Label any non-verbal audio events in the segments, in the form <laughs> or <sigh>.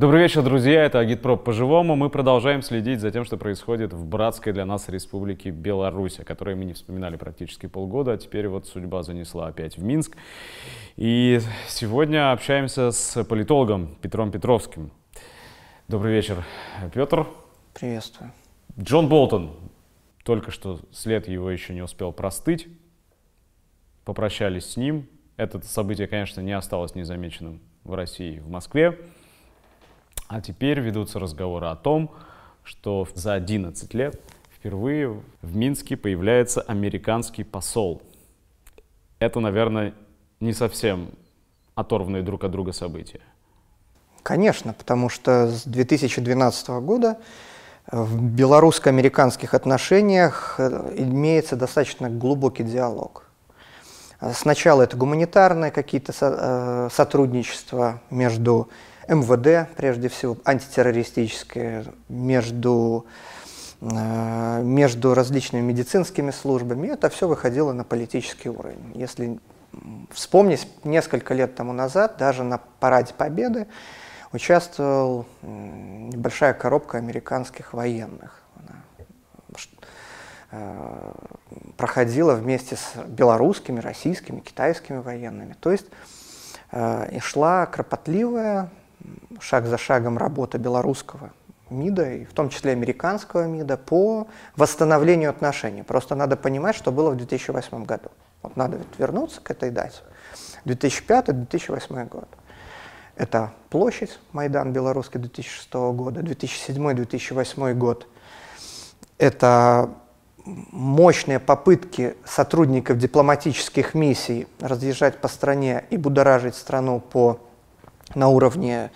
Добрый вечер, друзья. Это Агитпроп по-живому. Мы продолжаем следить за тем, что происходит в братской для нас республике Беларусь, о которой мы не вспоминали практически полгода, а теперь вот судьба занесла опять в Минск. И сегодня общаемся с политологом Петром Петровским. Добрый вечер, Петр. Приветствую. Джон Болтон. Только что след его еще не успел простыть. Попрощались с ним. Это событие, конечно, не осталось незамеченным в России, в Москве. А теперь ведутся разговоры о том, что за 11 лет впервые в Минске появляется американский посол. Это, наверное, не совсем оторванные друг от друга события. Конечно, потому что с 2012 года в белорусско-американских отношениях э, имеется достаточно глубокий диалог. Сначала это гуманитарное какие-то э, сотрудничества между МВД, прежде всего, антитеррористическое, между, э, между различными медицинскими службами. Это все выходило на политический уровень. Если вспомнить, несколько лет тому назад, даже на Параде Победы, участвовал небольшая коробка американских военных. Она э, проходила вместе с белорусскими, российскими, китайскими военными. То есть э, и шла кропотливая шаг за шагом работа белорусского МИДа, и в том числе американского МИДа, по восстановлению отношений. Просто надо понимать, что было в 2008 году. Вот надо вернуться к этой дате. 2005-2008 год. Это площадь Майдан Белорусский 2006 года, 2007-2008 год. Это мощные попытки сотрудников дипломатических миссий разъезжать по стране и будоражить страну по на уровне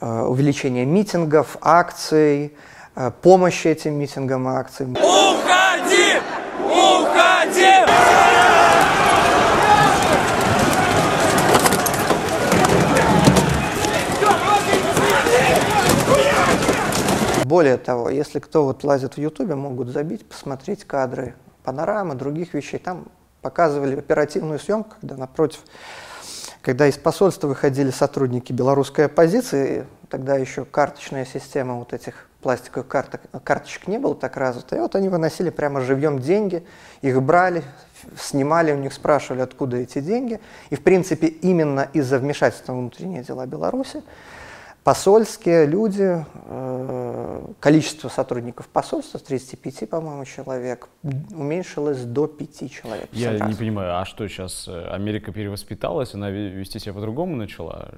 э, увеличения митингов, акций, э, помощи этим митингам и акциям. Уходи! Уходи! Более того, если кто вот лазит в Ютубе, могут забить, посмотреть кадры панорамы, других вещей. Там показывали оперативную съемку, когда напротив когда из посольства выходили сотрудники белорусской оппозиции, тогда еще карточная система вот этих пластиковых карток, карточек не было так развита, и вот они выносили прямо живьем деньги, их брали, снимали, у них спрашивали, откуда эти деньги. И, в принципе, именно из-за вмешательства в внутренние дела Беларуси посольские люди, э, количество сотрудников посольства с 35, по-моему, человек уменьшилось до 5 человек. Я не понимаю, а что сейчас, э, Америка перевоспиталась, она вести себя по-другому начала?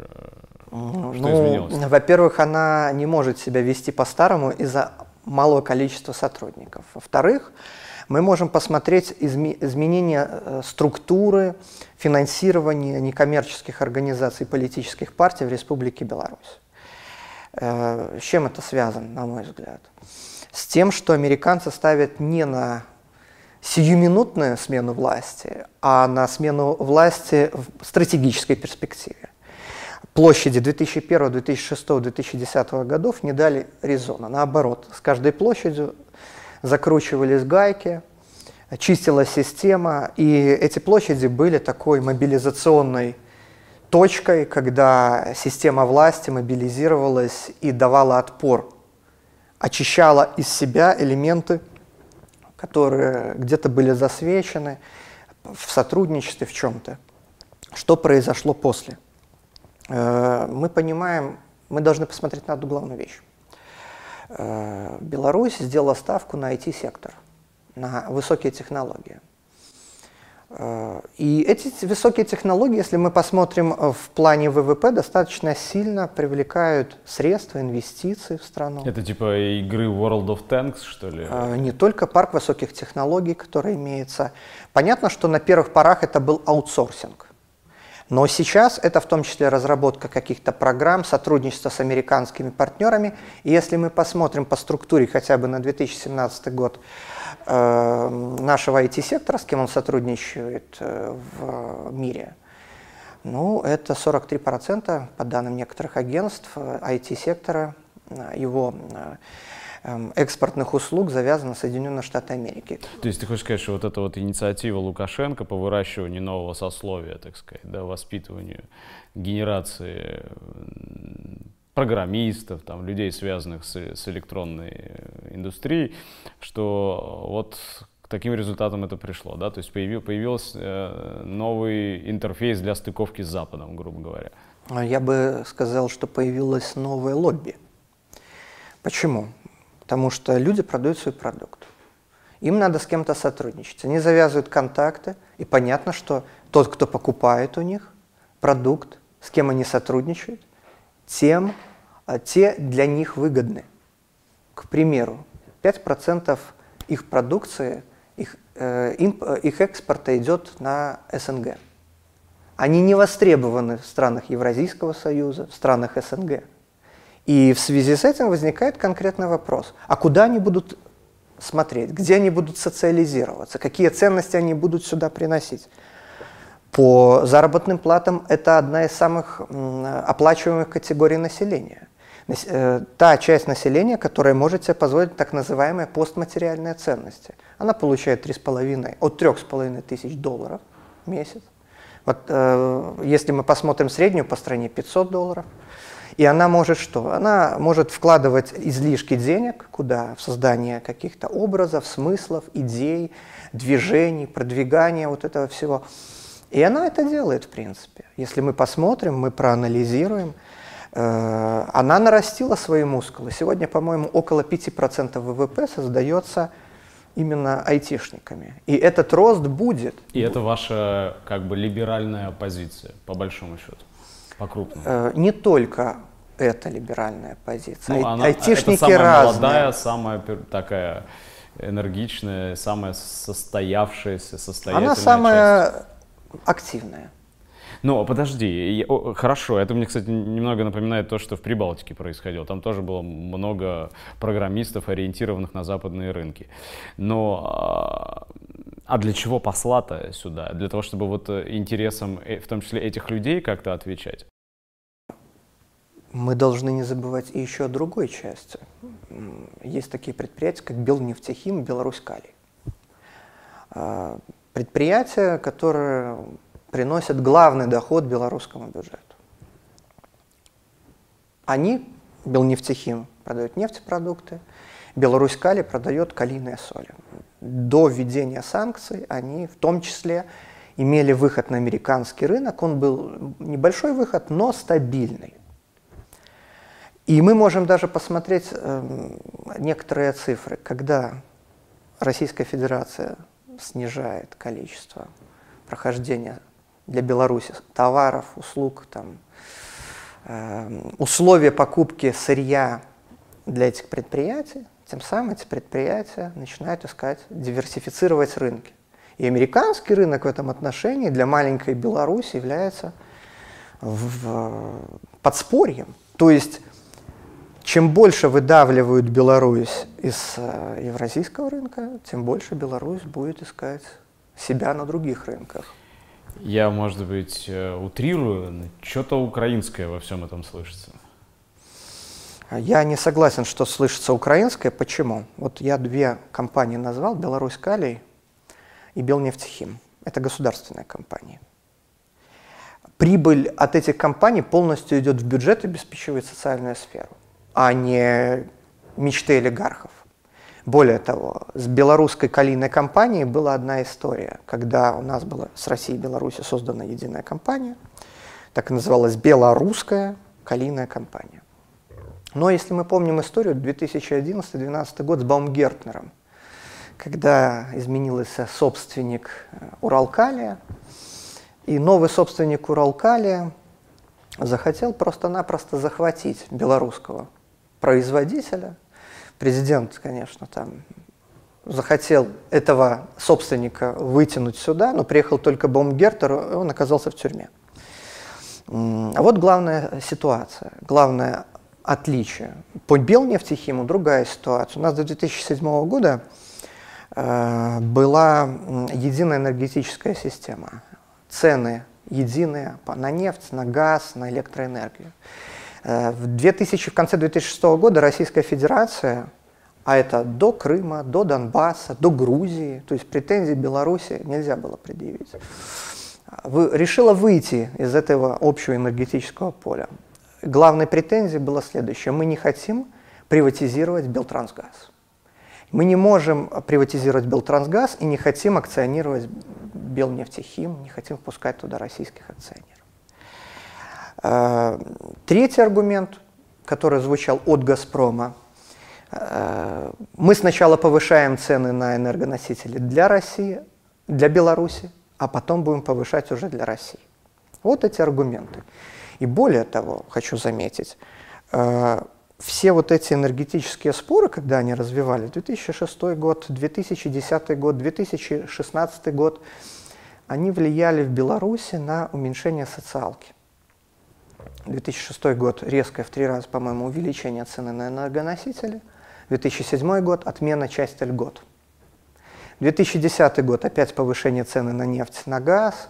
Что ну, изменилось? Во-первых, она не может себя вести по-старому из-за малого количества сотрудников. Во-вторых, мы можем посмотреть изме изменения э, структуры финансирования некоммерческих организаций политических партий в Республике Беларусь. Э, с чем это связано, на мой взгляд? С тем, что американцы ставят не на сиюминутную смену власти, а на смену власти в стратегической перспективе. Площади 2001, 2006, 2010 годов не дали резона. Наоборот, с каждой площадью закручивались гайки, чистилась система, и эти площади были такой мобилизационной точкой, когда система власти мобилизировалась и давала отпор, очищала из себя элементы, которые где-то были засвечены в сотрудничестве в чем-то. Что произошло после? Э, мы понимаем, мы должны посмотреть на одну главную вещь. Э, Беларусь сделала ставку на IT-сектор, на высокие технологии. Э, и эти высокие технологии, если мы посмотрим э, в плане ВВП, достаточно сильно привлекают средства, инвестиции в страну. Это типа игры World of Tanks, что ли? Э, не только парк высоких технологий, который имеется. Понятно, что на первых порах это был аутсорсинг. Но сейчас это в том числе разработка каких-то программ, сотрудничество с американскими партнерами. И если мы посмотрим по структуре хотя бы на 2017 год, нашего IT-сектора, с кем он сотрудничает э, в мире, ну, это 43% по данным некоторых агентств IT-сектора, э, его эм, экспортных услуг завязано Соединенные Штаты Америки. То есть ты хочешь сказать, что вот эта вот инициатива Лукашенко по выращиванию нового сословия, так сказать, да, воспитыванию генерации программистов, там, людей, связанных с, с электронной э, индустрией, что вот к таким результатам это пришло, да, то есть появил, появился э, новый интерфейс для стыковки с Западом, грубо говоря. А я бы сказал, что появилось новое лобби. Почему? Потому что люди продают свой продукт. Им надо с кем-то сотрудничать. Они завязывают контакты, и понятно, что тот, кто покупает у них продукт, с кем они сотрудничают, тем те для них выгодны. К примеру, 5% их продукции, их, э, имп, их экспорта идет на СНГ. Они не востребованы в странах Евразийского союза, в странах СНГ. И в связи с этим возникает конкретный вопрос. А куда они будут смотреть? Где они будут социализироваться? Какие ценности они будут сюда приносить? По заработным платам это одна из самых оплачиваемых категорий населения. Э, та часть населения, которая может себе позволить так называемые постматериальные ценности. Она получает 3,5, от 3,5 тысяч долларов в месяц. Вот, э, если мы посмотрим среднюю по стране, 500 долларов. И она может что? Она может вкладывать излишки денег куда? В создание каких-то образов, смыслов, идей, движений, продвигания вот этого всего. И она это делает, в принципе. Если мы посмотрим, мы проанализируем, она нарастила свои мускулы. Сегодня, по-моему, около 5% ВВП создается именно айтишниками. И этот рост будет. И это ваша как бы либеральная позиция, по большому счету, по крупному? Э, не только это либеральная позиция. Ну, она, Айтишники это самая разные. молодая, самая такая энергичная, самая состоявшаяся, состоятельная Она самая часть активная. Ну, подожди, хорошо, это мне, кстати, немного напоминает то, что в Прибалтике происходило. Там тоже было много программистов, ориентированных на западные рынки. Но а, а для чего посла-то сюда? Для того, чтобы вот интересам, э, в том числе этих людей, как-то отвечать? Мы должны не забывать и еще о другой части. Есть такие предприятия, как Белнефтехим, Беларусь-Калий. А, предприятия, которые приносят главный доход белорусскому бюджету. Они, Белнефтехим, продают нефтепродукты, Беларусь-Кали продает калийные соли. До введения санкций они в том числе имели выход на американский рынок. Он был небольшой выход, но стабильный. И мы можем даже посмотреть э, некоторые цифры, когда Российская Федерация снижает количество прохождения для Беларуси товаров, услуг, там, э, условия покупки сырья для этих предприятий, тем самым эти предприятия начинают искать, диверсифицировать рынки. И американский рынок в этом отношении для маленькой Беларуси является в подспорьем. То есть чем больше выдавливают Беларусь из э, евразийского рынка, тем больше Беларусь будет искать себя на других рынках. Я, может быть, э, утрирую, что-то украинское во всем этом слышится. Я не согласен, что слышится украинское. Почему? Вот я две компании назвал, Беларусь Калий и Белнефтехим. Это государственные компании. Прибыль от этих компаний полностью идет в бюджет и обеспечивает социальную сферу а не мечты олигархов. Более того, с белорусской калийной компанией была одна история, когда у нас была с Россией и Беларусью создана единая компания, так и называлась Белорусская калийная компания. Но если мы помним историю, 2011-2012 год с Баумгертнером, когда изменился собственник э, Уралкалия, и новый собственник Уралкалия захотел просто-напросто захватить белорусского производителя. Президент, конечно, там захотел этого собственника вытянуть сюда, но приехал только Баумгертер, и он оказался в тюрьме. А вот главная ситуация, главное отличие. По Белнефтехиму другая ситуация. У нас до 2007 года э, была единая энергетическая система. Цены единые на нефть, на газ, на электроэнергию. Э, в, 2000, в конце 2006 года Российская Федерация, а это до Крыма, до Донбасса, до Грузии, то есть претензий Беларуси нельзя было предъявить, вы, решила выйти из этого общего энергетического поля. главной претензией было следующее. Мы не хотим приватизировать Белтрансгаз. Мы не можем приватизировать Белтрансгаз и не хотим акционировать Белнефтехим, не хотим впускать туда российских акционеров. Э, третий аргумент, который звучал от «Газпрома», э, мы сначала повышаем цены на энергоносители для России, для Беларуси, а потом будем повышать уже для России. Вот эти аргументы. И более того, хочу заметить, э, все вот эти энергетические споры, когда они развивались, 2006 год, 2010 год, 2016 год, они влияли в Беларуси на уменьшение социалки. 2006 год резкое в три раза, по-моему, увеличение цены на энергоносители. 2007 год отмена части льгот. 2010 год опять повышение цены на нефть, на газ.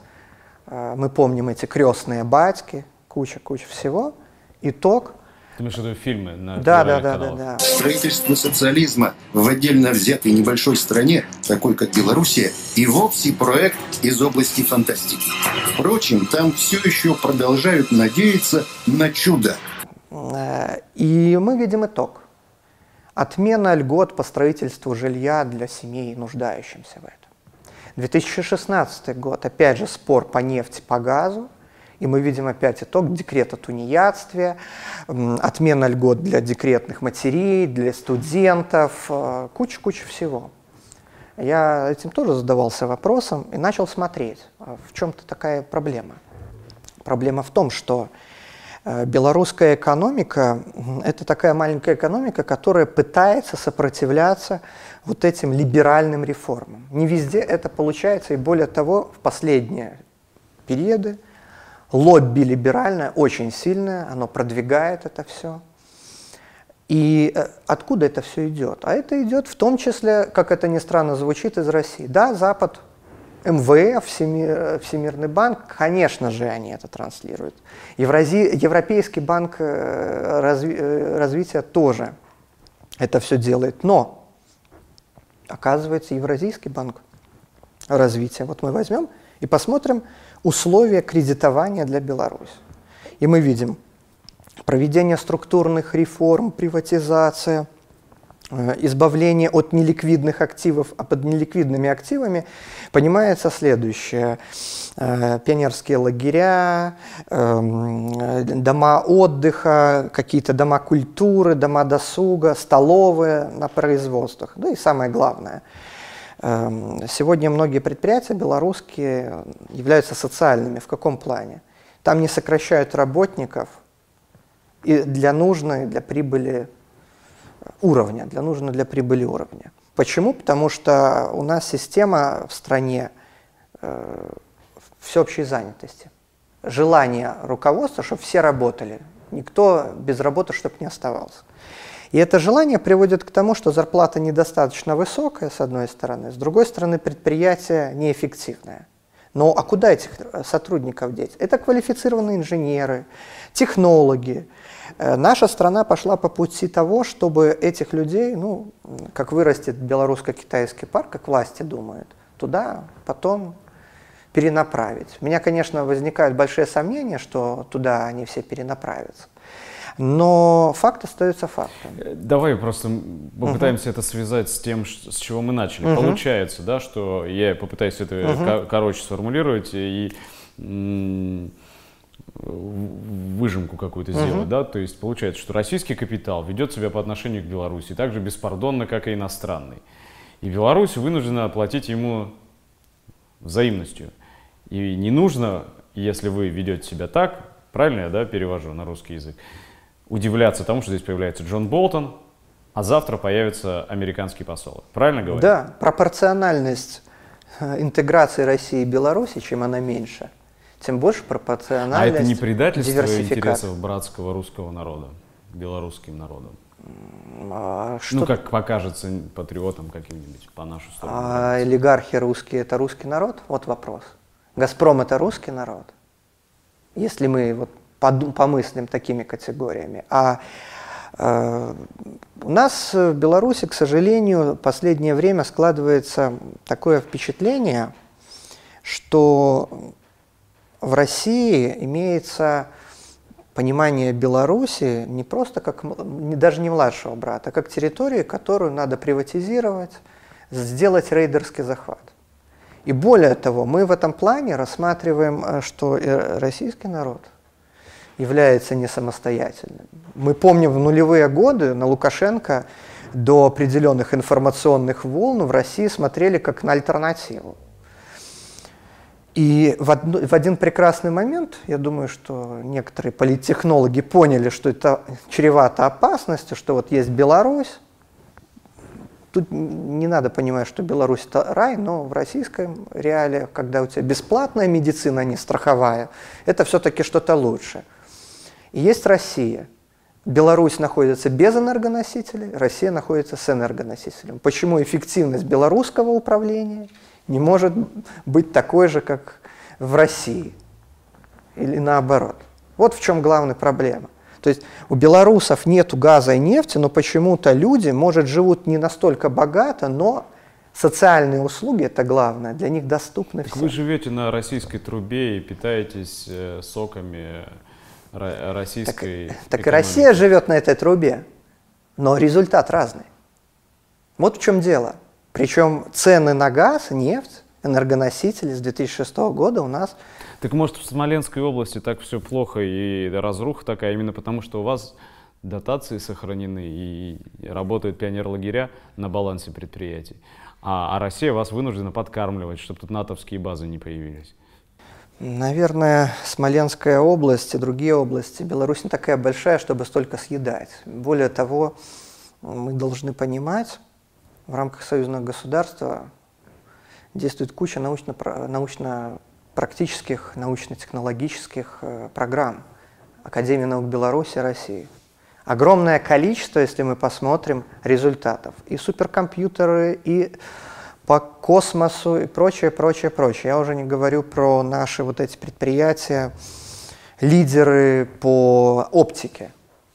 Э, мы помним эти крестные батьки, куча-куча всего. Итог – ты имеешь в виду фильмы на да, да, да, да, да. Строительство социализма в отдельно взятой небольшой стране, такой как Белоруссия, и вовсе проект из области фантастики. Впрочем, там все еще продолжают надеяться на чудо. Э, и мы видим итог. Отмена льгот по строительству жилья для семей, нуждающимся в этом. 2016 год, опять же, спор по нефти, по газу. И мы видим опять итог декрета о тунеядстве, отмена льгот для декретных матерей, для студентов, э, куча-куча всего. Я этим тоже задавался вопросом и начал смотреть, а в чем-то такая проблема. Проблема в том, что э, белорусская экономика – это такая маленькая экономика, которая пытается сопротивляться вот этим либеральным реформам. Не везде это получается, и более того, в последние периоды лобби либеральное очень сильное, оно продвигает это все. И э, откуда это все идет? А это идет в том числе, как это ни странно звучит, из России. Да, Запад, МВФ, Всемир, Всемирный банк, конечно же, они это транслируют. Еврази, Европейский банк э, разви, э, развития тоже это все делает. Но, оказывается, Евразийский банк развития, вот мы возьмем и посмотрим, условия кредитования для Беларуси. И мы видим проведение структурных реформ, приватизация, э, избавление от неликвидных активов, а под неликвидными активами понимается следующее. Э, пионерские лагеря, эм, дома отдыха, какие-то дома культуры, дома досуга, столовые на производствах. Ну и самое главное – сегодня многие предприятия белорусские являются социальными. В каком плане? Там не сокращают работников и для нужной, для прибыли уровня, для нужного для прибыли уровня. Почему? Потому что у нас система в стране э, всеобщей занятости. Желание руководства, чтобы все работали. Никто без работы, чтобы не оставался. И это желание приводит к тому, что зарплата недостаточно высокая, с одной стороны, с другой стороны, предприятие неэффективное. Но а куда этих сотрудников деть? Это квалифицированные инженеры, технологи. Э, наша страна пошла по пути того, чтобы этих людей, ну, как вырастет белорусско-китайский парк, как власти думают, туда потом перенаправить. У меня, конечно, возникают большие сомнения, что туда они все перенаправятся. Но факт остается фактом. Э, давай просто попытаемся uh-huh. это связать с тем, с чего мы начали. Uh-huh. Получается, да, что я попытаюсь это uh-huh. короче сформулировать и выжимку какую-то сделать, uh-huh. да, то есть получается, что российский капитал ведет себя по отношению к Беларуси так же беспардонно, как и иностранный. И Беларусь вынуждена оплатить ему взаимностью. И не нужно, если вы ведете себя так, правильно я да, перевожу на русский язык, удивляться тому, что здесь появляется Джон Болтон, а завтра появится американский посол. Правильно говорю? Да, пропорциональность э, интеграции России и Беларуси, чем она меньше, тем больше пропорциональность А это не предательство интересов братского русского народа, белорусским народом? А что... Ну, как покажется патриотам каким-нибудь по нашу сторону. А олигархи русские – это русский народ? Вот вопрос. «Газпром» – это русский народ? Если мы вот помыслим такими категориями. А э, у нас в Беларуси, к сожалению, в последнее время складывается такое впечатление, что в России имеется понимание Беларуси не просто как, не, даже не младшего брата, а как территории, которую надо приватизировать, сделать рейдерский захват. И более того, мы в этом плане рассматриваем, э, что российский народ является не самостоятельным. Мы помним в нулевые годы на Лукашенко до определенных информационных волн в России смотрели как на альтернативу. И в, од, в один прекрасный момент, я думаю, что некоторые политтехнологи поняли, что это чревато опасностью, что вот есть Беларусь, Тут не надо понимать, что Беларусь это рай, но в российском реале, когда у тебя бесплатная медицина, а не страховая, это все-таки что-то лучше. И есть Россия. Беларусь находится без энергоносителей, Россия находится с энергоносителем. Почему эффективность белорусского управления не может быть такой же, как в России? Или наоборот? Вот в чем главная проблема. То есть у белорусов нет газа и нефти, но почему-то люди, может, живут не настолько богато, но социальные услуги, это главное, для них доступны так Вы живете на российской трубе и питаетесь э, соками российской Так, так и Россия живет на этой трубе, но результат разный. Вот в чем дело. Причем цены на газ, нефть, энергоносители с 2006 года у нас так может в Смоленской области так все плохо и разруха такая именно потому, что у вас дотации сохранены и работают пионер-лагеря на балансе предприятий. А, а Россия вас вынуждена подкармливать, чтобы тут натовские базы не появились. Наверное, Смоленская область и другие области. Беларусь не такая большая, чтобы столько съедать. Более того, мы должны понимать, в рамках союзного государства действует куча научно, научно практических научно-технологических э, программ Академии наук Беларуси и России. Огромное количество, если мы посмотрим, результатов. И суперкомпьютеры, и по космосу, и прочее, прочее, прочее. Я уже не говорю про наши вот эти предприятия, лидеры по оптике.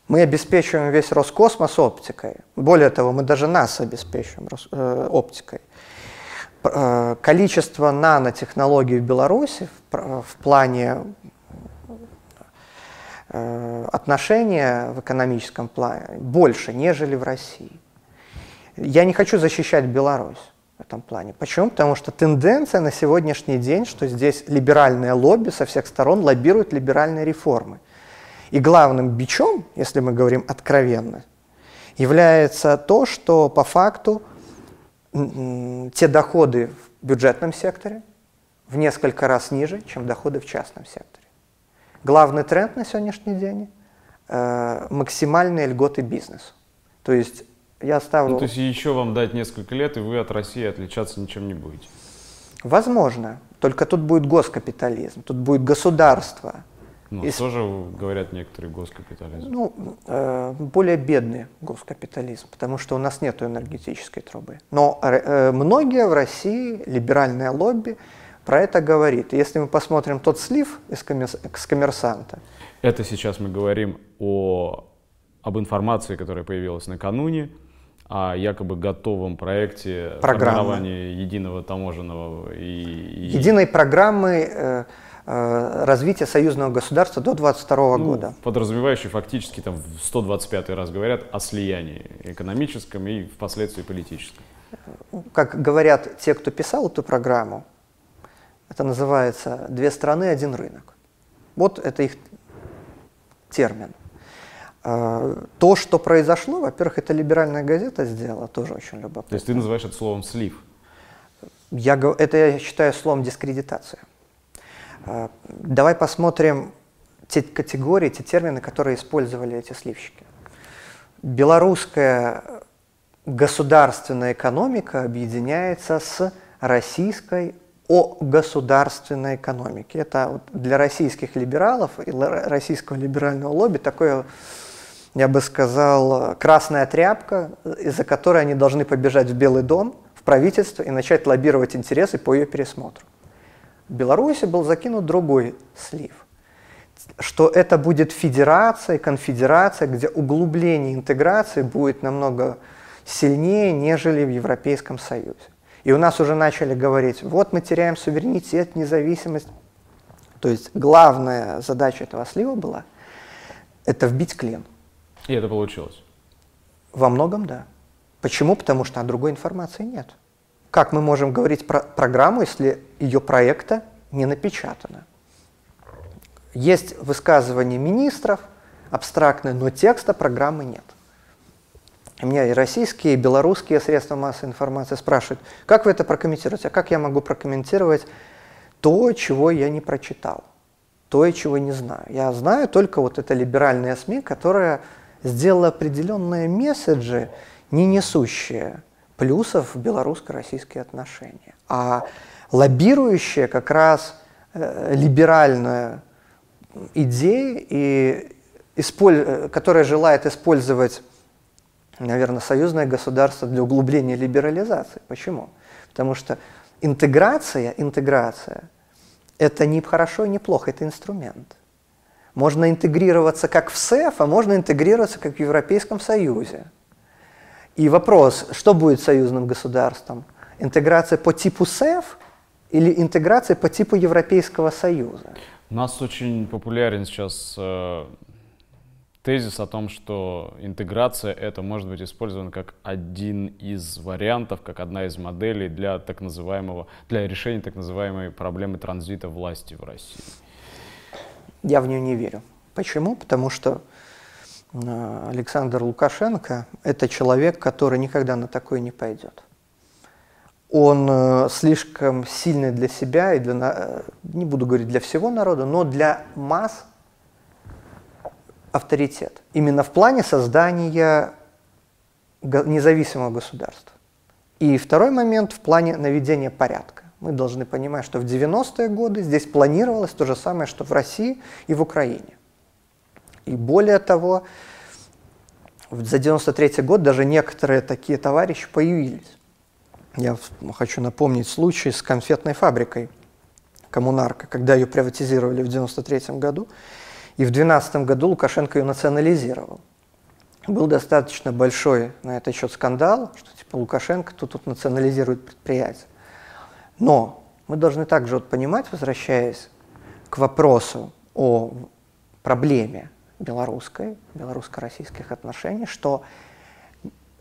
Мы обеспечиваем весь Роскосмос оптикой. Более того, мы даже нас обеспечиваем э, оптикой. Э, количество нанотехнологий в Беларуси в, в плане э, отношения в экономическом плане больше, нежели в России. Я не хочу защищать Беларусь в этом плане. Почему? Потому что тенденция на сегодняшний день, что здесь либеральное лобби со всех сторон лоббирует либеральные реформы. И главным бичом, если мы говорим откровенно, является то, что по факту те доходы в бюджетном секторе в несколько раз ниже, чем доходы в частном секторе. Главный тренд на сегодняшний день э, – максимальные льготы бизнесу. То есть я ставлю... Ну, то есть еще вам дать несколько лет, и вы от России отличаться ничем не будете? Возможно. Только тут будет госкапитализм, тут будет государство, ну, и... тоже, говорят некоторые, госкапитализм. Ну, э, более бедный госкапитализм, потому что у нас нет энергетической трубы. Но э, многие в России, либеральное лобби, про это говорит. если мы посмотрим тот слив из коммерс... с коммерсанта. Это сейчас мы говорим о, об информации, которая появилась накануне, о якобы готовом проекте Программа. формирования единого таможенного и, и... Единой программы э, Э, развития союзного государства до 22 ну, года. Подразумевающий фактически, там, в 125 раз говорят о слиянии экономическом и впоследствии политическом. Как говорят те, кто писал эту программу, это называется «две страны, один рынок». Вот это их термин. Э, то, что произошло, во-первых, это либеральная газета сделала, тоже очень любопытно. То есть ты называешь это словом «слив»? Я, это я считаю словом «дискредитация». А, давай посмотрим те категории, те термины, которые использовали эти сливщики. Белорусская государственная экономика объединяется с российской о государственной экономике. Это для российских либералов и российского либерального лобби такое, я бы сказал, красная тряпка, из-за которой они должны побежать в Белый дом, в правительство и начать лоббировать интересы по ее пересмотру. В Беларуси был закинут другой слив, что это будет федерация, конфедерация, где углубление интеграции будет намного сильнее, нежели в Европейском Союзе. И у нас уже начали говорить, вот мы теряем суверенитет, независимость. То есть главная задача этого слива была это вбить клин. И это получилось? Во многом да. Почему? Потому что другой информации нет. Как мы можем говорить про программу, если ее проекта не напечатано? Есть высказывания министров, абстрактные, но текста программы нет. У меня и российские, и белорусские средства массовой информации спрашивают, как вы это прокомментируете, а как я могу прокомментировать то, чего я не прочитал, то, чего не знаю. Я знаю только вот это либеральная СМИ, которая сделала определенные месседжи, не несущие плюсов в белорусско-российские отношения, а лоббирующие как раз э, либеральную идею, и исполь... которая желает использовать, наверное, союзное государство для углубления либерализации. Почему? Потому что интеграция, интеграция – это не хорошо и не плохо, это инструмент. Можно интегрироваться как в СЭФ, а можно интегрироваться как в Европейском Союзе. И вопрос, что будет союзным государством? Интеграция по типу СЭФ или интеграция по типу Европейского Союза? У нас очень популярен сейчас э, тезис о том, что интеграция это может быть использовано как один из вариантов, как одна из моделей для так называемого, для решения так называемой проблемы транзита власти в России. Я в нее не верю. Почему? Потому что э, Александр Лукашенко – это человек, который никогда на такое не пойдет он э, слишком сильный для себя и для, э, не буду говорить для всего народа, но для масс авторитет. Именно в плане создания независимого государства. И второй момент в плане наведения порядка. Мы должны понимать, что в 90-е годы здесь планировалось то же самое, что в России и в Украине. И более того, за 93 год даже некоторые такие товарищи появились. Я хочу напомнить случай с конфетной фабрикой коммунарка, когда ее приватизировали в 1993 году, и в 2012 году Лукашенко ее национализировал. Был достаточно большой на этот счет скандал, что типа Лукашенко тут, тут национализирует предприятие. Но мы должны также вот понимать, возвращаясь к вопросу о проблеме белорусской, белорусско-российских отношений, что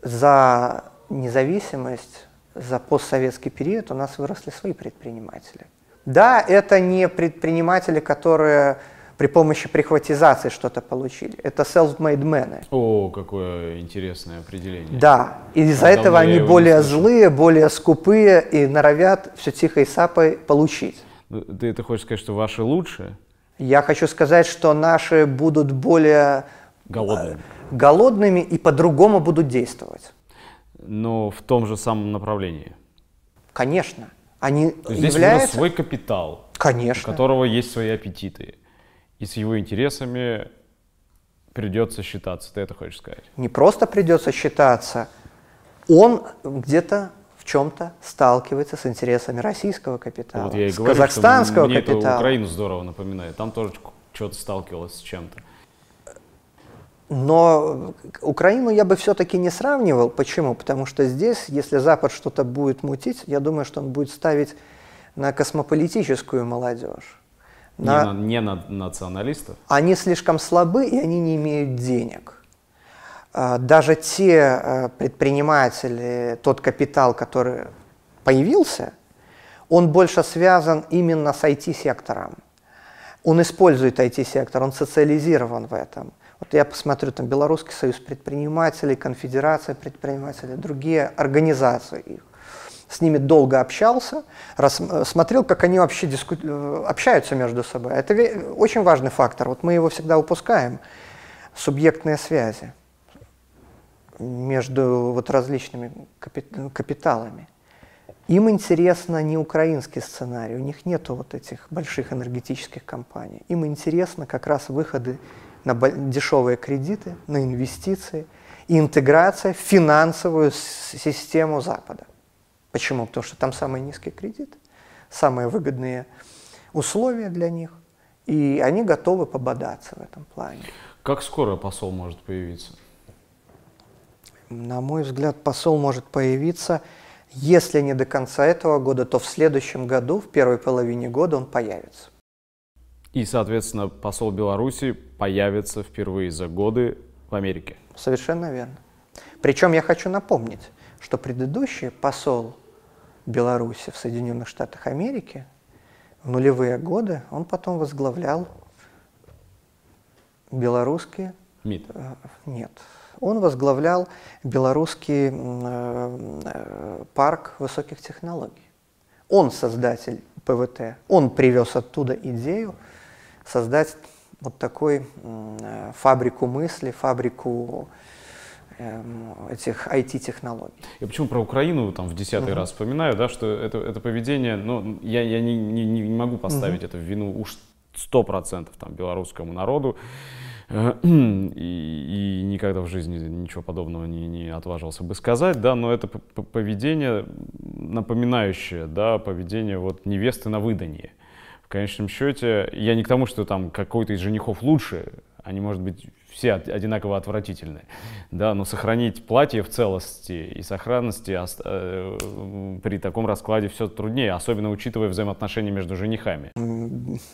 за независимость за постсоветский период у нас выросли свои предприниматели. Да, это не предприниматели, которые при помощи прихватизации что-то получили. Это self-made men. О, какое интересное определение. Да, и из-за этого они более злые, более скупые и норовят все тихой сапой получить. Ну, ты это хочешь сказать, что ваши лучше? Я хочу сказать, что наши будут более голодными, голодными и по-другому будут действовать но в том же самом направлении. Конечно. Они То есть здесь являются... свой капитал, Конечно. у которого есть свои аппетиты. И с его интересами придется считаться, ты это хочешь сказать? Не просто придется считаться, он где-то в чем-то сталкивается с интересами российского капитала, вот я и с говорю, казахстанского мне капитала. Это Украину здорово напоминает. Там тоже что-то сталкивалось с чем-то. Но Украину я бы все-таки не сравнивал. Почему? Потому что здесь, если Запад что-то будет мутить, я думаю, что он будет ставить на космополитическую молодежь. На... Не, на, не на националистов? Они слишком слабы, и они не имеют денег. А, даже те а, предприниматели, тот капитал, который появился, он больше связан именно с IT-сектором. Он использует IT-сектор, он социализирован в этом. Вот я посмотрю, там Белорусский союз предпринимателей, Конфедерация предпринимателей, другие организации их. С ними долго общался, смотрел, как они вообще диску, э, общаются между собой. Это очень важный фактор, вот мы его всегда упускаем. Субъектные связи между вот различными капиталами. Им интересно не украинский сценарий, у них нет вот этих больших энергетических компаний. Им интересно как раз выходы на дешевые кредиты, на инвестиции и интеграция в финансовую систему Запада. Почему? Потому что там самые низкие кредиты, самые выгодные условия для них, и они готовы пободаться в этом плане. Как скоро посол может появиться? На мой взгляд, посол может появиться, если не до конца этого года, то в следующем году, в первой половине года он появится. И, соответственно, посол Беларуси появится впервые за годы в Америке. Совершенно верно. Причем я хочу напомнить, что предыдущий посол Беларуси в Соединенных Штатах Америки в нулевые годы он потом возглавлял белорусские... МИД? Э, нет. Он возглавлял белорусский э, э, парк высоких технологий. Он создатель ПВТ. Он привез оттуда идею создать вот такой фабрику мысли, фабрику этих IT-технологий. Я почему про Украину там в десятый uh-huh. раз вспоминаю, да, что это, это поведение, ну, я, я не, не, не могу поставить uh-huh. это в вину уж сто процентов там белорусскому народу. <clears throat> И, и никогда в жизни ничего подобного не, не отважился бы сказать, да, но это поведение напоминающее, да, поведение вот невесты на выданье. В конечном счете, я не к тому, что там какой-то из женихов лучше, они, может быть, все одинаково отвратительны, да, но сохранить платье в целости и сохранности э, при таком раскладе все труднее, особенно учитывая взаимоотношения между женихами.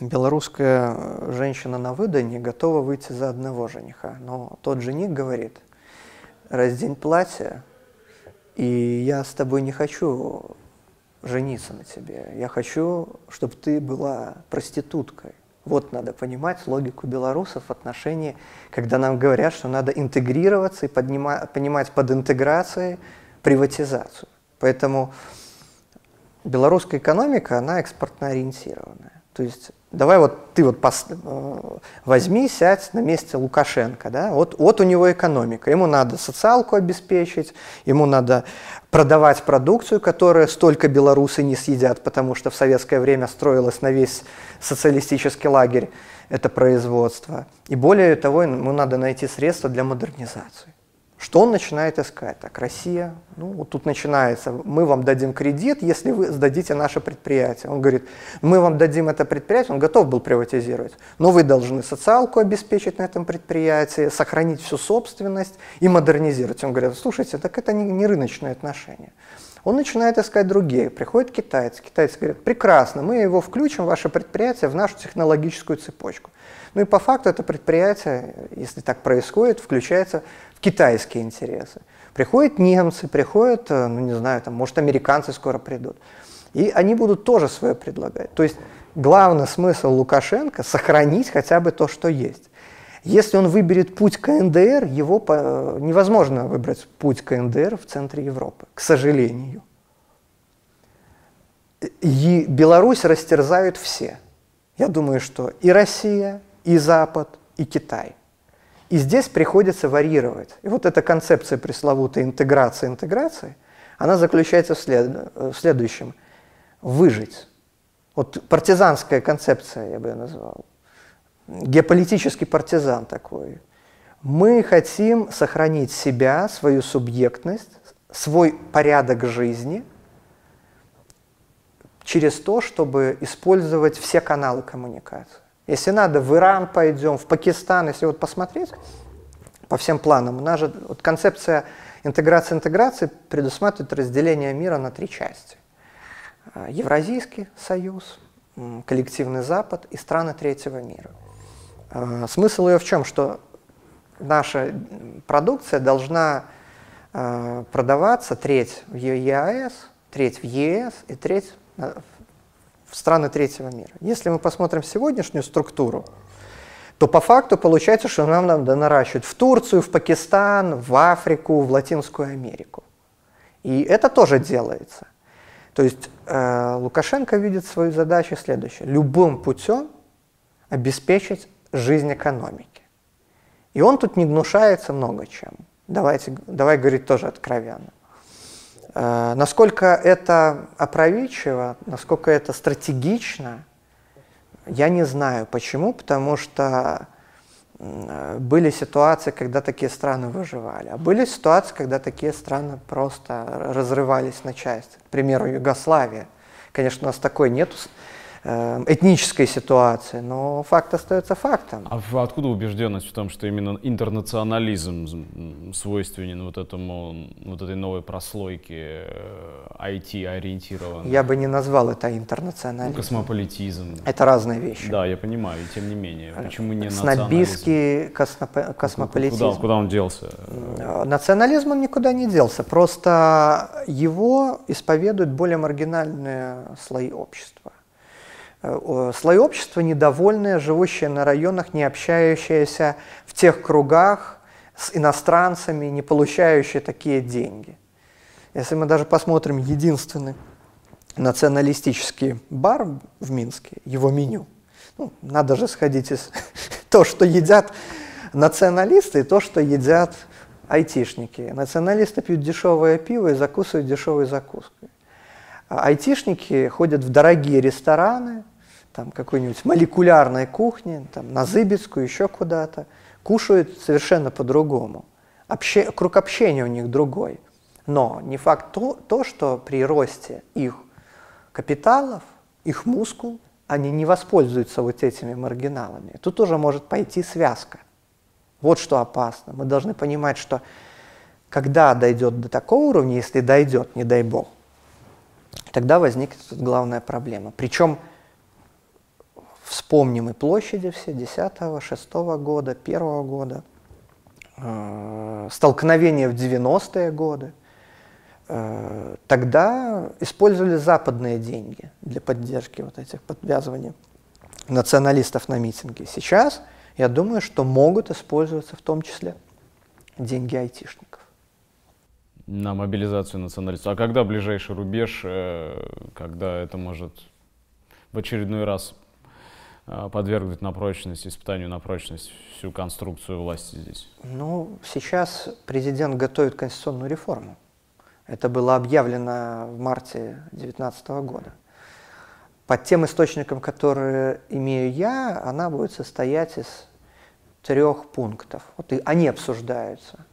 Белорусская женщина на выданье готова выйти за одного жениха, но тот жених говорит, раздень платье, и я с тобой не хочу жениться на тебе, я хочу, чтобы ты была проституткой. Вот надо понимать логику белорусов в отношении, когда нам говорят, что надо интегрироваться и поднимать, понимать под интеграцией приватизацию. Поэтому белорусская экономика, она экспортно ориентированная. То есть давай вот ты вот пос, э, возьми, сядь на месте Лукашенко, да, вот, вот у него экономика, ему надо социалку обеспечить, ему надо продавать продукцию, которую столько белорусы не съедят, потому что в советское время строилось на весь социалистический лагерь это производство. И более того, ему надо найти средства для модернизации. Что он начинает искать? Так, Россия, ну вот тут начинается, мы вам дадим кредит, если вы сдадите наше предприятие. Он говорит, мы вам дадим это предприятие, он готов был приватизировать, но вы должны социалку обеспечить на этом предприятии, сохранить всю собственность и модернизировать. Он говорит, слушайте, так это не, не рыночные отношения. Он начинает искать другие. Приходит китайцы. Китайцы говорят, прекрасно, мы его включим, ваше предприятие, в нашу технологическую цепочку. Ну и по факту это предприятие, если так происходит, включается китайские интересы. Приходят немцы, приходят, э, ну не знаю, там, может, американцы скоро придут. И они будут тоже свое предлагать. То есть главный смысл Лукашенко – сохранить хотя бы то, что есть. Если он выберет путь КНДР, его по... невозможно выбрать путь КНДР в центре Европы, к сожалению. И Беларусь растерзают все. Я думаю, что и Россия, и Запад, и Китай. И здесь приходится варьировать. И вот эта концепция пресловутой интеграции интеграции, она заключается в, след... в следующем. Выжить. Вот партизанская концепция, я бы ее назвал. Геополитический партизан такой. Мы хотим сохранить себя, свою субъектность, свой порядок жизни через то, чтобы использовать все каналы коммуникации. Если надо, в Иран пойдем, в Пакистан, если вот посмотреть по всем планам, у нас же вот концепция интеграции интеграции предусматривает разделение мира на три части. А, Евразийский союз, коллективный Запад и страны третьего мира. А, смысл ее в чем? Что наша продукция должна а, продаваться треть в ЕАЭС, треть в ЕС и треть в страны третьего мира. Если мы посмотрим сегодняшнюю структуру, то по факту получается, что нам надо наращивать в Турцию, в Пакистан, в Африку, в Латинскую Америку. И это тоже делается. То есть э, Лукашенко видит свою задачу следующую. Любым путем обеспечить жизнь экономики. И он тут не гнушается много чем. Давайте, давай говорить тоже откровенно. Э, насколько это опроветчиво, насколько это стратегично, я не знаю. Почему? Потому что были ситуации, когда такие страны выживали, а были ситуации, когда такие страны просто разрывались на части. К примеру, Югославия. Конечно, у нас такой нет Э, этнической ситуации, но факт остается фактом. А откуда убежденность в том, что именно интернационализм свойственен вот этому, вот этой новой прослойке IT-ориентированной? Э, я бы не назвал это интернационализмом. Ну, космополитизм. Это разные вещи. Да, я понимаю, и тем не менее. Почему не Снобистский космоп... космополитизм. Куда, куда он делся? Э, национализм он никуда не делся, просто его исповедуют более маргинальные слои общества. Э, слои общества недовольные, живущие на районах, не общающиеся в тех кругах с иностранцами, не получающие такие деньги. Если мы даже посмотрим единственный националистический бар в Минске, его меню, ну, надо же сходить из <laughs> то, что едят националисты, и то, что едят айтишники. Националисты пьют дешевое пиво и закусывают дешевой закуской. А айтишники ходят в дорогие рестораны, там какой-нибудь молекулярной кухни, там, на Зыбецкую, еще куда-то, кушают совершенно по-другому. Обще... Круг общения у них другой. Но не факт то, то, что при росте их капиталов, их мускул, они не воспользуются вот этими маргиналами. Тут тоже может пойти связка. Вот что опасно. Мы должны понимать, что когда дойдет до такого уровня, если дойдет, не дай бог, тогда возникнет главная проблема. Причем Вспомним и площади все 10 6 года, 1 года, э, столкновения в 90-е годы. Э, тогда использовали западные деньги для поддержки вот этих подвязываний националистов на митинги. Сейчас, я думаю, что могут использоваться в том числе деньги айтишников. На мобилизацию националистов. А когда ближайший рубеж, э, когда это может в очередной раз подвергнуть на прочность, испытанию на прочность всю конструкцию власти здесь? Ну, сейчас президент готовит конституционную реформу. Это было объявлено в марте 2019 года. Под тем источником, которые имею я, она будет состоять из трех пунктов. Вот и они обсуждаются.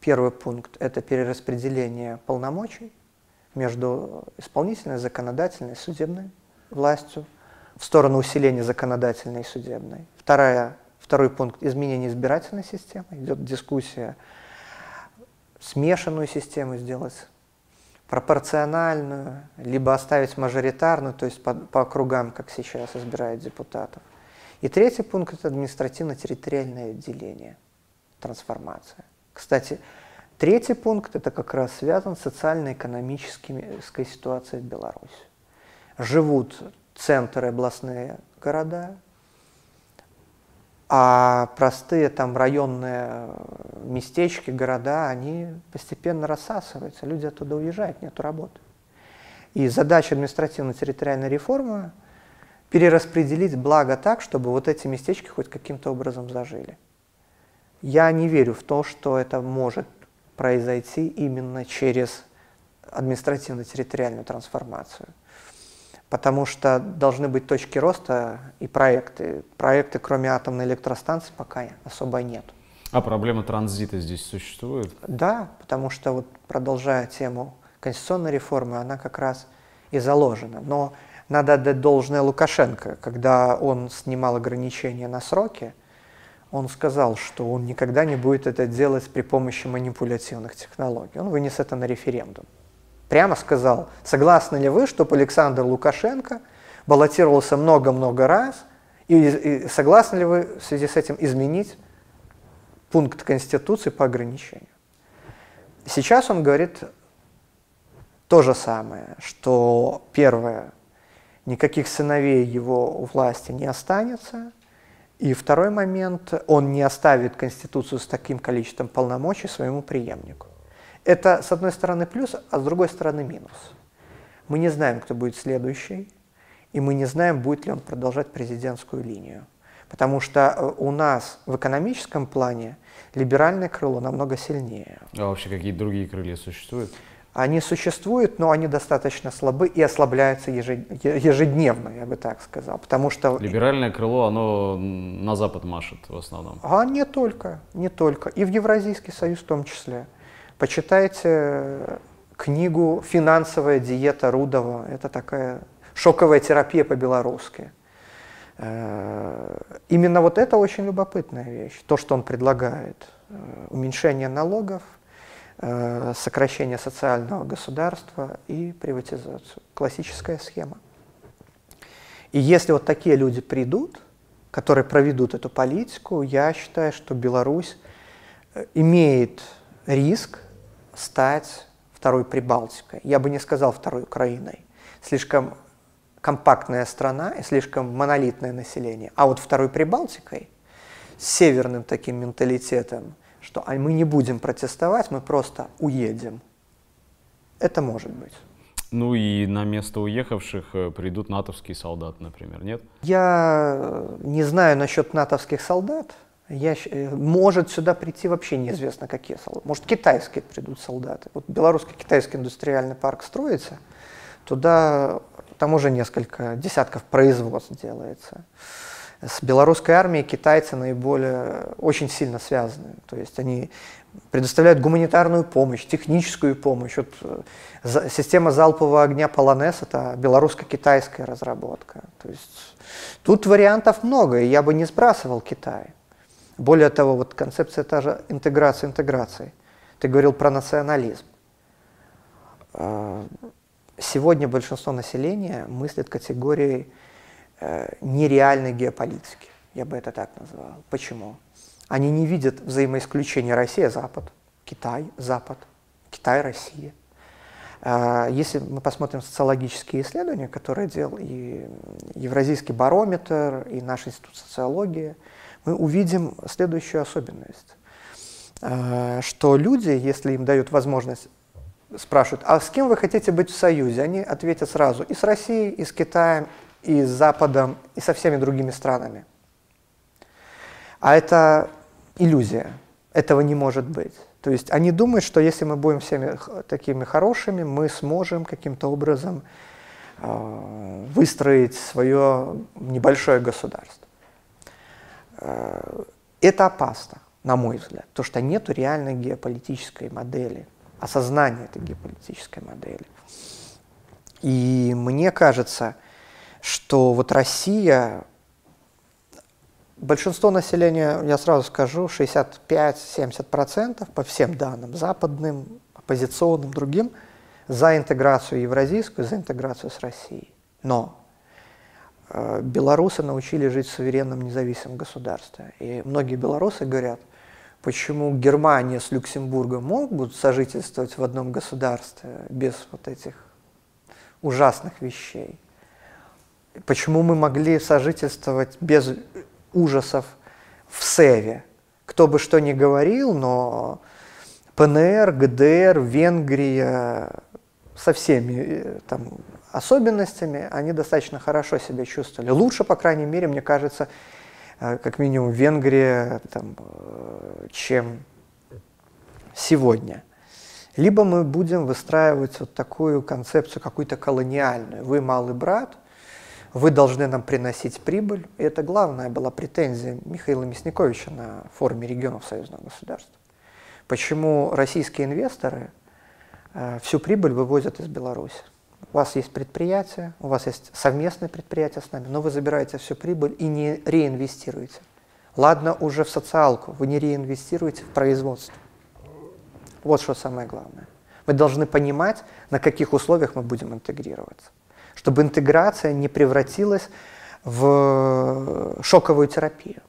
Первый пункт – это перераспределение полномочий между исполнительной, законодательной судебной властью в сторону усиления законодательной и судебной. Вторая, второй пункт – изменение избирательной системы. Идет дискуссия смешанную систему сделать, пропорциональную, либо оставить мажоритарную, то есть по, по округам, как сейчас избирают депутатов. И третий пункт – это административно-территориальное деление, трансформация. Кстати, третий пункт – это как раз связан с социально-экономической ситуацией в Беларуси. Живут центры областные города, а простые там районные местечки, города, они постепенно рассасываются, люди оттуда уезжают, нет работы. И задача административно-территориальной реформы – перераспределить благо так, чтобы вот эти местечки хоть каким-то образом зажили. Я не верю в то, что это может произойти именно через административно-территориальную трансформацию потому что должны быть точки роста и проекты. Проекты, кроме атомной электростанции, пока особо нет. А проблема транзита здесь существует? Да, потому что вот продолжая тему конституционной реформы, она как раз и заложена. Но надо отдать должное Лукашенко, когда он снимал ограничения на сроки, он сказал, что он никогда не будет это делать при помощи манипулятивных технологий. Он вынес это на референдум прямо сказал, согласны ли вы, чтобы Александр Лукашенко баллотировался много-много раз, и, и согласны ли вы в связи с этим изменить пункт Конституции по ограничению? Сейчас он говорит то же самое, что первое, никаких сыновей его у власти не останется, и второй момент, он не оставит Конституцию с таким количеством полномочий своему преемнику. Это, с одной стороны, плюс, а с другой стороны, минус. Мы не знаем, кто будет следующий, и мы не знаем, будет ли он продолжать президентскую линию. Потому что э, у нас в экономическом плане либеральное крыло намного сильнее. А вообще какие другие крылья существуют? Они существуют, но они достаточно слабы и ослабляются ежедневно, я бы так сказал. Потому что... Либеральное крыло, оно на Запад машет в основном. А не только, не только. И в Евразийский союз в том числе. Почитайте книгу «Финансовая диета Рудова». Это такая шоковая терапия по-белорусски. Э, именно вот это очень любопытная вещь, то, что он предлагает. Э, уменьшение налогов, э, сокращение социального государства и приватизацию. Классическая схема. И если вот такие люди придут, которые проведут эту политику, я считаю, что Беларусь имеет риск стать второй Прибалтикой. Я бы не сказал второй Украиной. Слишком компактная страна и слишком монолитное население. А вот второй Прибалтикой, с северным таким менталитетом, что а мы не будем протестовать, мы просто уедем. Это может быть. Ну и на место уехавших э, придут натовские солдаты, например, нет? Я э, не знаю насчет натовских солдат. Я, э, может сюда прийти вообще неизвестно какие солдаты. Может китайские придут солдаты. Вот белорусско-китайский индустриальный парк строится, туда там уже несколько десятков производств делается. С белорусской армией китайцы наиболее очень сильно связаны. То есть они предоставляют гуманитарную помощь, техническую помощь. Вот э, система залпового огня Полонез – это белорусско-китайская разработка. То есть тут вариантов много, и я бы не сбрасывал Китай. Более того, вот концепция та же интеграция интеграции. Ты говорил про национализм. А, сегодня большинство населения мыслит категорией э, нереальной геополитики. Я бы это так назвал. Почему? Они не видят взаимоисключения Россия-Запад, Китай-Запад, Китай-Россия. А, если мы посмотрим социологические исследования, которые делал и Евразийский барометр, и наш институт социологии – мы увидим следующую особенность, э, что люди, если им дают возможность, спрашивают, а с кем вы хотите быть в союзе, они ответят сразу и с Россией, и с Китаем, и с Западом, и со всеми другими странами. А это иллюзия, этого не может быть. То есть они думают, что если мы будем всеми такими хорошими, мы сможем каким-то образом э, выстроить свое небольшое государство. Э, это опасно, на мой взгляд, то что нет реальной геополитической модели, осознания этой геополитической модели. И мне кажется, что вот Россия, большинство населения, я сразу скажу, 65-70% по всем данным, западным, оппозиционным, другим, за интеграцию евразийскую, за интеграцию с Россией. Но белорусы научили жить в суверенном независимом государстве. И многие белорусы говорят, почему Германия с Люксембургом могут сожительствовать в одном государстве без вот этих ужасных вещей. Почему мы могли сожительствовать без ужасов в Севе? Кто бы что ни говорил, но ПНР, ГДР, Венгрия со всеми э, там особенностями, они достаточно хорошо себя чувствовали. Лучше, по крайней мере, мне кажется, э, как минимум Венгрия, там, э, чем сегодня. Либо мы будем выстраивать вот такую концепцию, какую-то колониальную. Вы малый брат, вы должны нам приносить прибыль. И это главная была претензия Михаила Мясниковича на форуме регионов союзного государства. Почему российские инвесторы э, всю прибыль вывозят из Беларуси? У вас есть предприятие, у вас есть совместное предприятие с нами, но вы забираете всю прибыль и не реинвестируете. Ладно, уже в социалку, вы не реинвестируете в производство. Вот что самое главное. Мы должны понимать, на каких условиях мы будем интегрироваться. Чтобы интеграция не превратилась в шоковую терапию.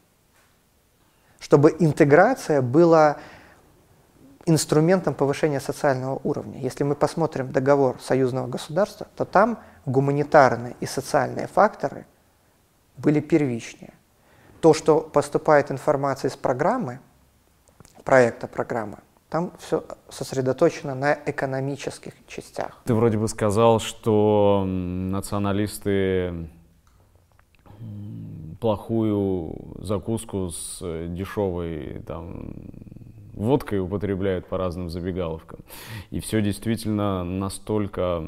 Чтобы интеграция была инструментом повышения социального уровня. Если мы посмотрим договор союзного государства, то там гуманитарные и социальные факторы были первичнее. То, что поступает информация из программы, проекта программы, там все сосредоточено на экономических частях. Ты вроде бы сказал, что националисты плохую закуску с дешевой там, водкой употребляют по разным забегаловкам. И все действительно настолько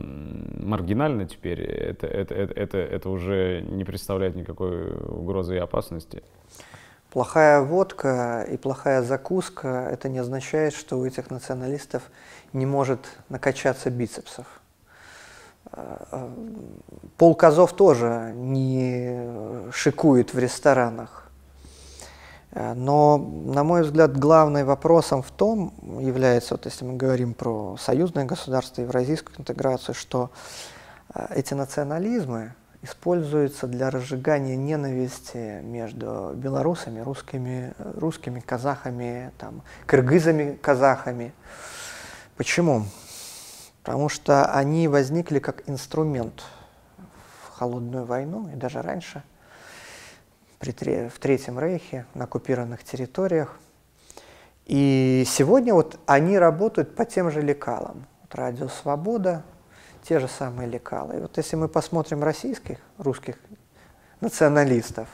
маргинально теперь, это, это, это, это, это уже не представляет никакой угрозы и опасности. Плохая водка и плохая закуска – это не означает, что у этих националистов не может накачаться бицепсов. Пол Козов тоже не шикует в ресторанах. Но, на мой взгляд, главным вопросом в том является, вот если мы говорим про союзное государство, евразийскую интеграцию, что эти национализмы, используется для разжигания ненависти между белорусами, русскими, русскими казахами, там, кыргызами, казахами. Почему? Потому что они возникли как инструмент в холодную войну и даже раньше, при, в Третьем Рейхе, на оккупированных территориях. И сегодня вот они работают по тем же лекалам. Вот радио «Свобода», те же самые лекалы. И вот если мы посмотрим российских, русских националистов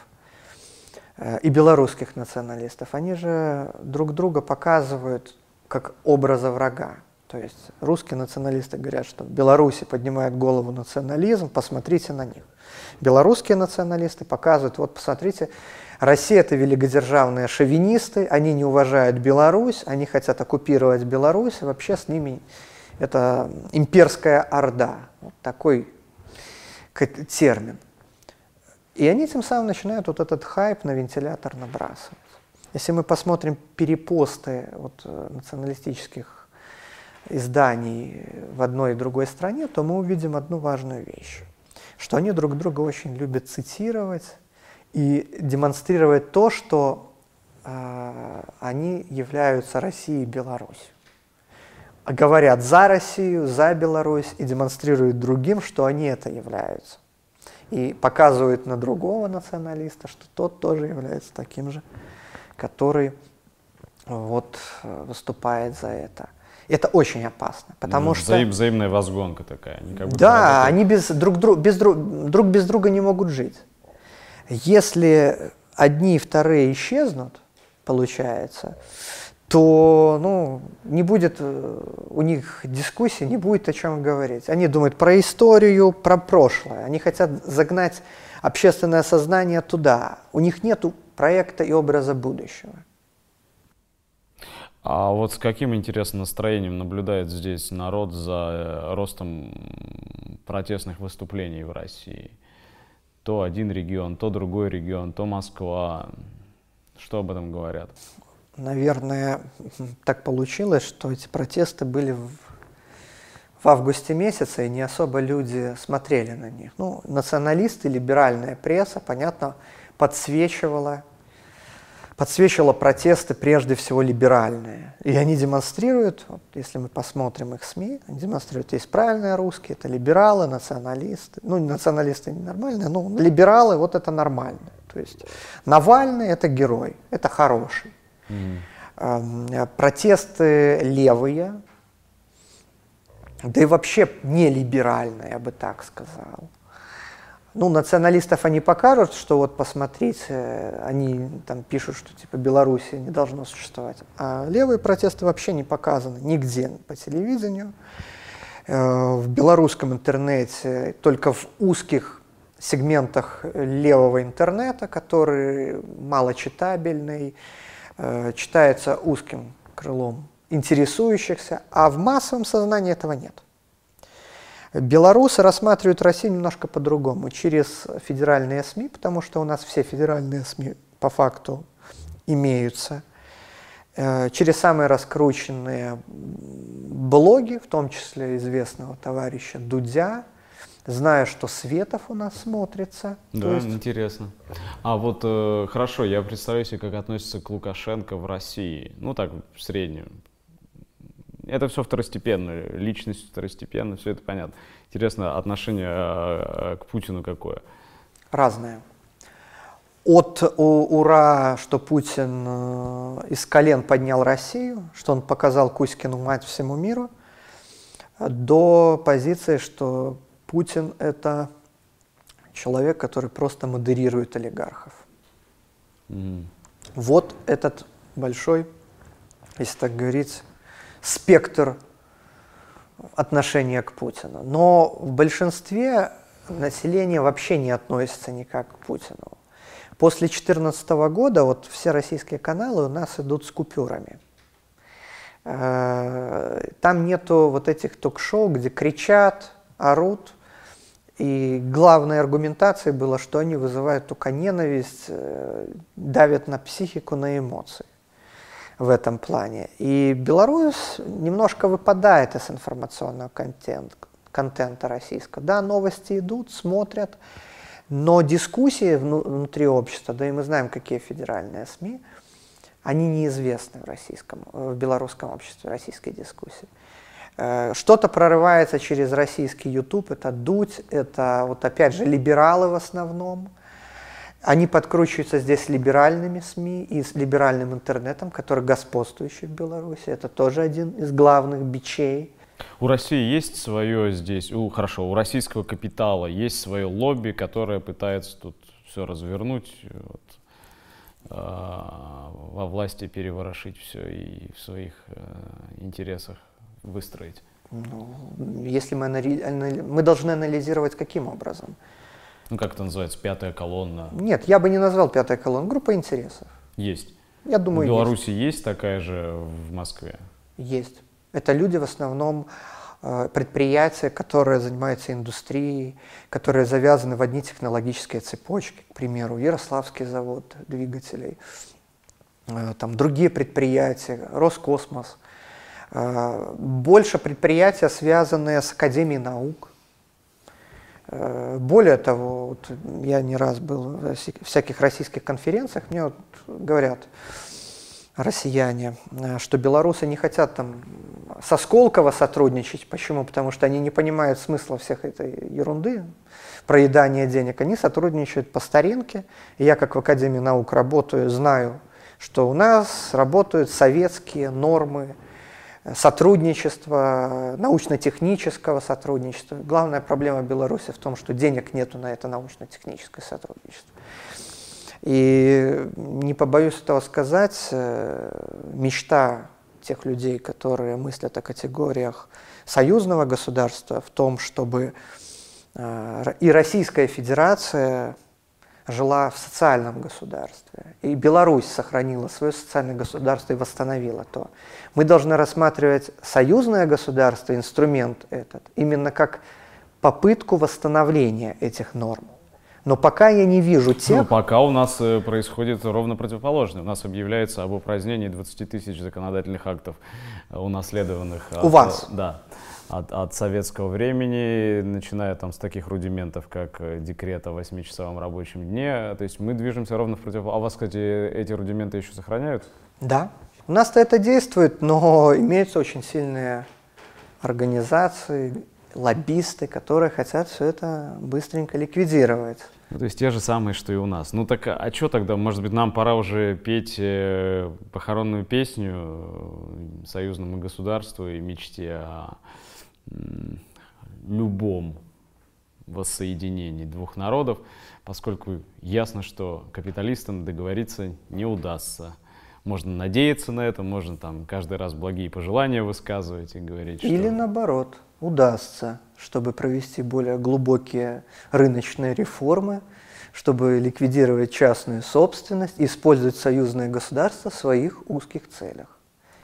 э, и белорусских националистов, они же друг друга показывают как образа врага. То есть русские националисты говорят, что в Беларуси поднимает голову национализм, посмотрите на них. Белорусские националисты показывают, вот посмотрите, Россия это великодержавные шовинисты, они не уважают Беларусь, они хотят оккупировать Беларусь, вообще с ними это имперская орда, вот такой термин. И они тем самым начинают вот этот хайп на вентилятор набрасывать. Если мы посмотрим перепосты вот, э, националистических изданий в одной и другой стране, то мы увидим одну важную вещь, что они друг друга очень любят цитировать и демонстрировать то, что э, они являются Россией и Беларусью говорят за Россию, за Беларусь и демонстрируют другим, что они это являются. И показывают на другого националиста, что тот тоже является таким же, который вот выступает за это. Это очень опасно, потому ну, что... Взаим, взаимная возгонка такая. Они как да, они без друг, друг, без друг, друг без друга не могут жить. Если одни и вторые исчезнут, получается, то ну, не будет э, у них дискуссии, не будет о чем говорить. Они думают про историю, про прошлое. Они хотят загнать общественное сознание туда. У них нет проекта и образа будущего. А вот с каким интересным настроением наблюдает здесь народ за э, ростом протестных выступлений в России? То один регион, то другой регион, то Москва. Что об этом говорят? наверное, так получилось, что эти протесты были в, в августе месяце, и не особо люди смотрели на них. Ну, националисты, либеральная пресса, понятно, подсвечивала, подсвечивала протесты прежде всего либеральные. И они демонстрируют, вот, если мы посмотрим их СМИ, они демонстрируют, есть правильные русские, это либералы, националисты. Ну, националисты не нормальные, но либералы, вот это нормально. То есть Навальный – это герой, это хороший. Mm. Протесты левые, да и вообще не либеральные, я бы так сказал. Ну, националистов они покажут, что вот посмотрите, они там пишут, что типа Беларуси не должно существовать. А левые протесты вообще не показаны нигде по телевидению. Э, в белорусском интернете только в узких сегментах левого интернета, который малочитабельный, Э, читается узким крылом интересующихся, а в массовом сознании этого нет. Белорусы рассматривают Россию немножко по-другому, через федеральные СМИ, потому что у нас все федеральные СМИ по факту имеются, э, через самые раскрученные блоги, в том числе известного товарища Дудя, зная, что Светов у нас смотрится. Да, есть... интересно. А вот э, хорошо, я представляю себе, как относится к Лукашенко в России. Ну так, в среднем. Это все второстепенно, личность второстепенно, все это понятно. Интересно, отношение э, к Путину какое? Разное. От ура, что Путин э, из колен поднял Россию, что он показал Кузькину мать всему миру, до позиции, что Путин – это человек, который просто модерирует олигархов. Mm. Вот этот большой, если так говорить, спектр отношения к Путину. Но в большинстве населения вообще не относится никак к Путину. После 2014 года вот все российские каналы у нас идут с купюрами. Э, там нету вот этих ток-шоу, где кричат, орут, И главной аргументацией было, что они вызывают только ненависть, э, давят на психику, на эмоции в этом плане. И Беларусь немножко выпадает из информационного контента, контента российского. Да, новости идут, смотрят, но дискуссии внутри общества, да и мы знаем, какие федеральные СМИ, они неизвестны в российском, в белорусском обществе, российской дискуссии. Э, что-то прорывается через российский YouTube, это Дудь, это вот опять же либералы в основном. Они подкручиваются здесь либеральными СМИ и с либеральным интернетом, который господствующий в Беларуси. Это тоже один из главных бичей. У России есть свое здесь, у, хорошо, у российского капитала есть свое лобби, которое пытается тут все развернуть, вот, э, во власти переворошить все и в своих э, интересах выстроить? Ну, если мы, анали... мы должны анализировать каким образом? Ну, как это называется, пятая колонна? Нет, я бы не назвал пятая колонна, группа интересов. Есть. Я думаю, В Беларуси есть. есть такая же в Москве? Есть. Это люди в основном э, предприятия, которые занимаются индустрией, которые завязаны в одни технологические цепочки, к примеру, Ярославский завод двигателей, э, там другие предприятия, Роскосмос – Э, больше предприятия, связанные с Академией наук. Э, более того, вот я не раз был в всяких российских конференциях, мне вот говорят россияне, э, что белорусы не хотят там со Сколково сотрудничать. Почему? Потому что они не понимают смысла всех этой ерунды, проедания денег. Они сотрудничают по старинке. И я, как в Академии наук работаю, знаю, что у нас работают советские нормы, сотрудничества, научно-технического сотрудничества. Главная проблема Беларуси в том, что денег нету на это научно-техническое сотрудничество. И не побоюсь этого сказать, э, мечта тех людей, которые мыслят о категориях союзного государства, в том, чтобы э, и Российская Федерация жила в социальном государстве, и Беларусь сохранила свое социальное государство и восстановила то. Мы должны рассматривать союзное государство, инструмент этот, именно как попытку восстановления этих норм. Но пока я не вижу ну, тех... Ну, пока у нас э, происходит ровно противоположное. У нас объявляется об упразднении 20 тысяч законодательных актов, э, унаследованных. У от, вас? Да от, от советского времени, начиная там с таких рудиментов, как э, декрет о 8-часовом рабочем дне. То есть мы движемся ровно в против... А у вас, кстати, эти рудименты еще сохраняют? Да. У нас-то это действует, но имеются очень сильные организации, лоббисты, которые хотят все это быстренько ликвидировать. Ну, то есть те же самые, что и у нас. Ну так а что тогда? Может быть, нам пора уже петь э, похоронную песню э, союзному государству и мечте о любом воссоединении двух народов, поскольку ясно, что капиталистам договориться не удастся. Можно надеяться на это, можно там каждый раз благие пожелания высказывать и говорить, что... Или наоборот, удастся, чтобы провести более глубокие рыночные реформы, чтобы ликвидировать частную собственность, использовать союзное государство в своих узких целях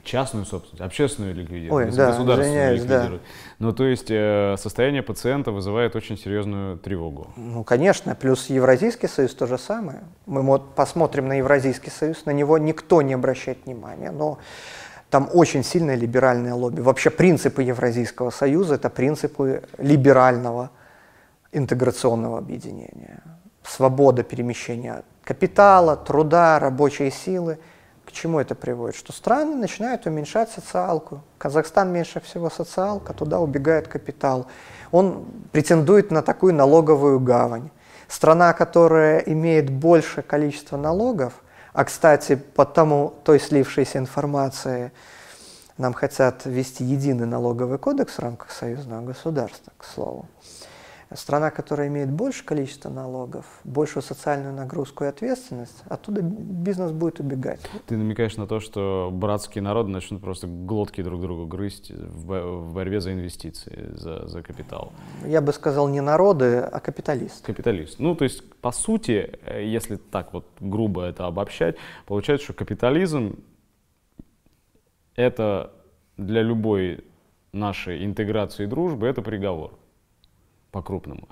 частную собственность, общественную ликвидировать, Ой, да, государственную ликвидировать. Да. Ну, то есть э, состояние пациента вызывает очень серьезную тревогу. Ну, конечно, плюс Евразийский союз то же самое. Мы вот посмотрим на Евразийский союз, на него никто не обращает внимания, но там очень сильное либеральное лобби. Вообще принципы Евразийского союза – это принципы либерального интеграционного объединения. Свобода перемещения капитала, труда, рабочей силы – к чему это приводит? Что страны начинают уменьшать социалку. Казахстан меньше всего социалка, туда убегает капитал. Он претендует на такую налоговую гавань. Страна, которая имеет большее количество налогов, а, кстати, по тому, той слившейся информации, нам хотят ввести единый налоговый кодекс в рамках союзного государства, к слову. Страна, которая имеет больше количество налогов, большую социальную нагрузку и ответственность, оттуда бизнес будет убегать. Ты намекаешь на то, что братские народы начнут просто глотки друг другу грызть в, борьбе за инвестиции, за, за капитал? Я бы сказал не народы, а капиталисты. Капиталист. Ну, то есть, по сути, э, если так вот грубо это обобщать, получается, что капитализм — это для любой нашей интеграции и дружбы это приговор по-крупному.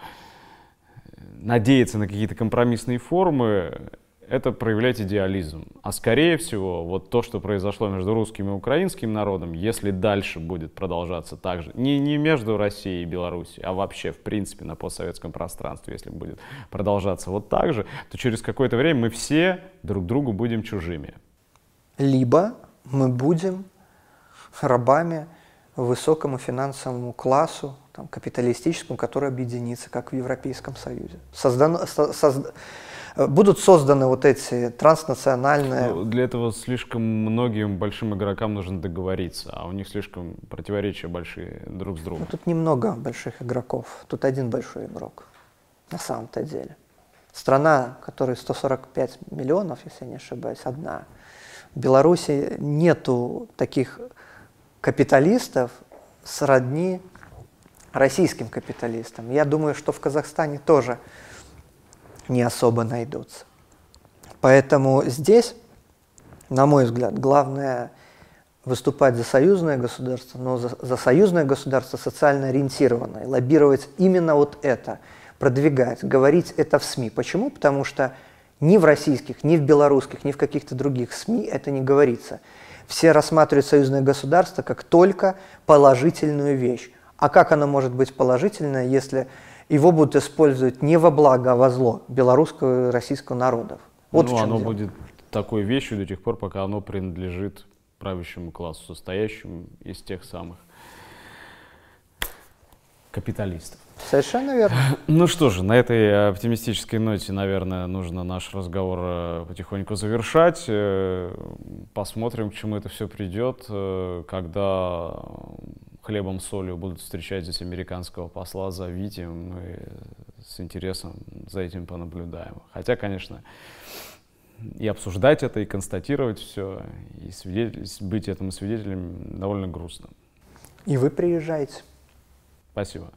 надеяться на какие-то компромиссные формы, это проявлять идеализм. А скорее всего, вот то, что произошло между русским и украинским народом, если дальше будет продолжаться так же, не, не между Россией и Белоруссией, а вообще, в принципе, на постсоветском пространстве, если будет продолжаться вот так же, то через какое-то время мы все друг другу будем чужими. Либо мы будем рабами высокому финансовому классу, там, капиталистическому, который объединится, как в Европейском Союзе. Создано, со, созда, будут созданы вот эти транснациональные... Ну, для этого слишком многим большим игрокам нужно договориться, а у них слишком противоречия большие друг с другом. Ну, тут немного больших игроков, тут один большой игрок, на самом-то деле. Страна, которой 145 миллионов, если я не ошибаюсь, одна. В Беларуси нету таких капиталистов сродни российским капиталистам. Я думаю, что в Казахстане тоже не особо найдутся. Поэтому здесь, на мой взгляд, главное выступать за союзное государство, но за, за союзное государство социально ориентированное, лоббировать именно вот это, продвигать, говорить это в СМИ. Почему? Потому что ни в российских, ни в белорусских, ни в каких-то других СМИ это не говорится. Все рассматривают союзное государство как только положительную вещь. А как оно может быть положительное, если его будут использовать не во благо, а во зло белорусского и российского народов? Вот ну, оно дело. будет такой вещью до тех пор, пока оно принадлежит правящему классу, состоящему из тех самых капиталистов. Совершенно верно. Ну что же, на этой оптимистической ноте, наверное, нужно наш разговор э, потихоньку завершать. Э, посмотрим, к чему это все придет, э, когда хлебом солью будут встречать здесь американского посла, зовите, мы с интересом за этим понаблюдаем. Хотя, конечно, и обсуждать это, и констатировать все, и свидетель, быть этому свидетелем довольно грустно. И вы приезжаете. Спасибо.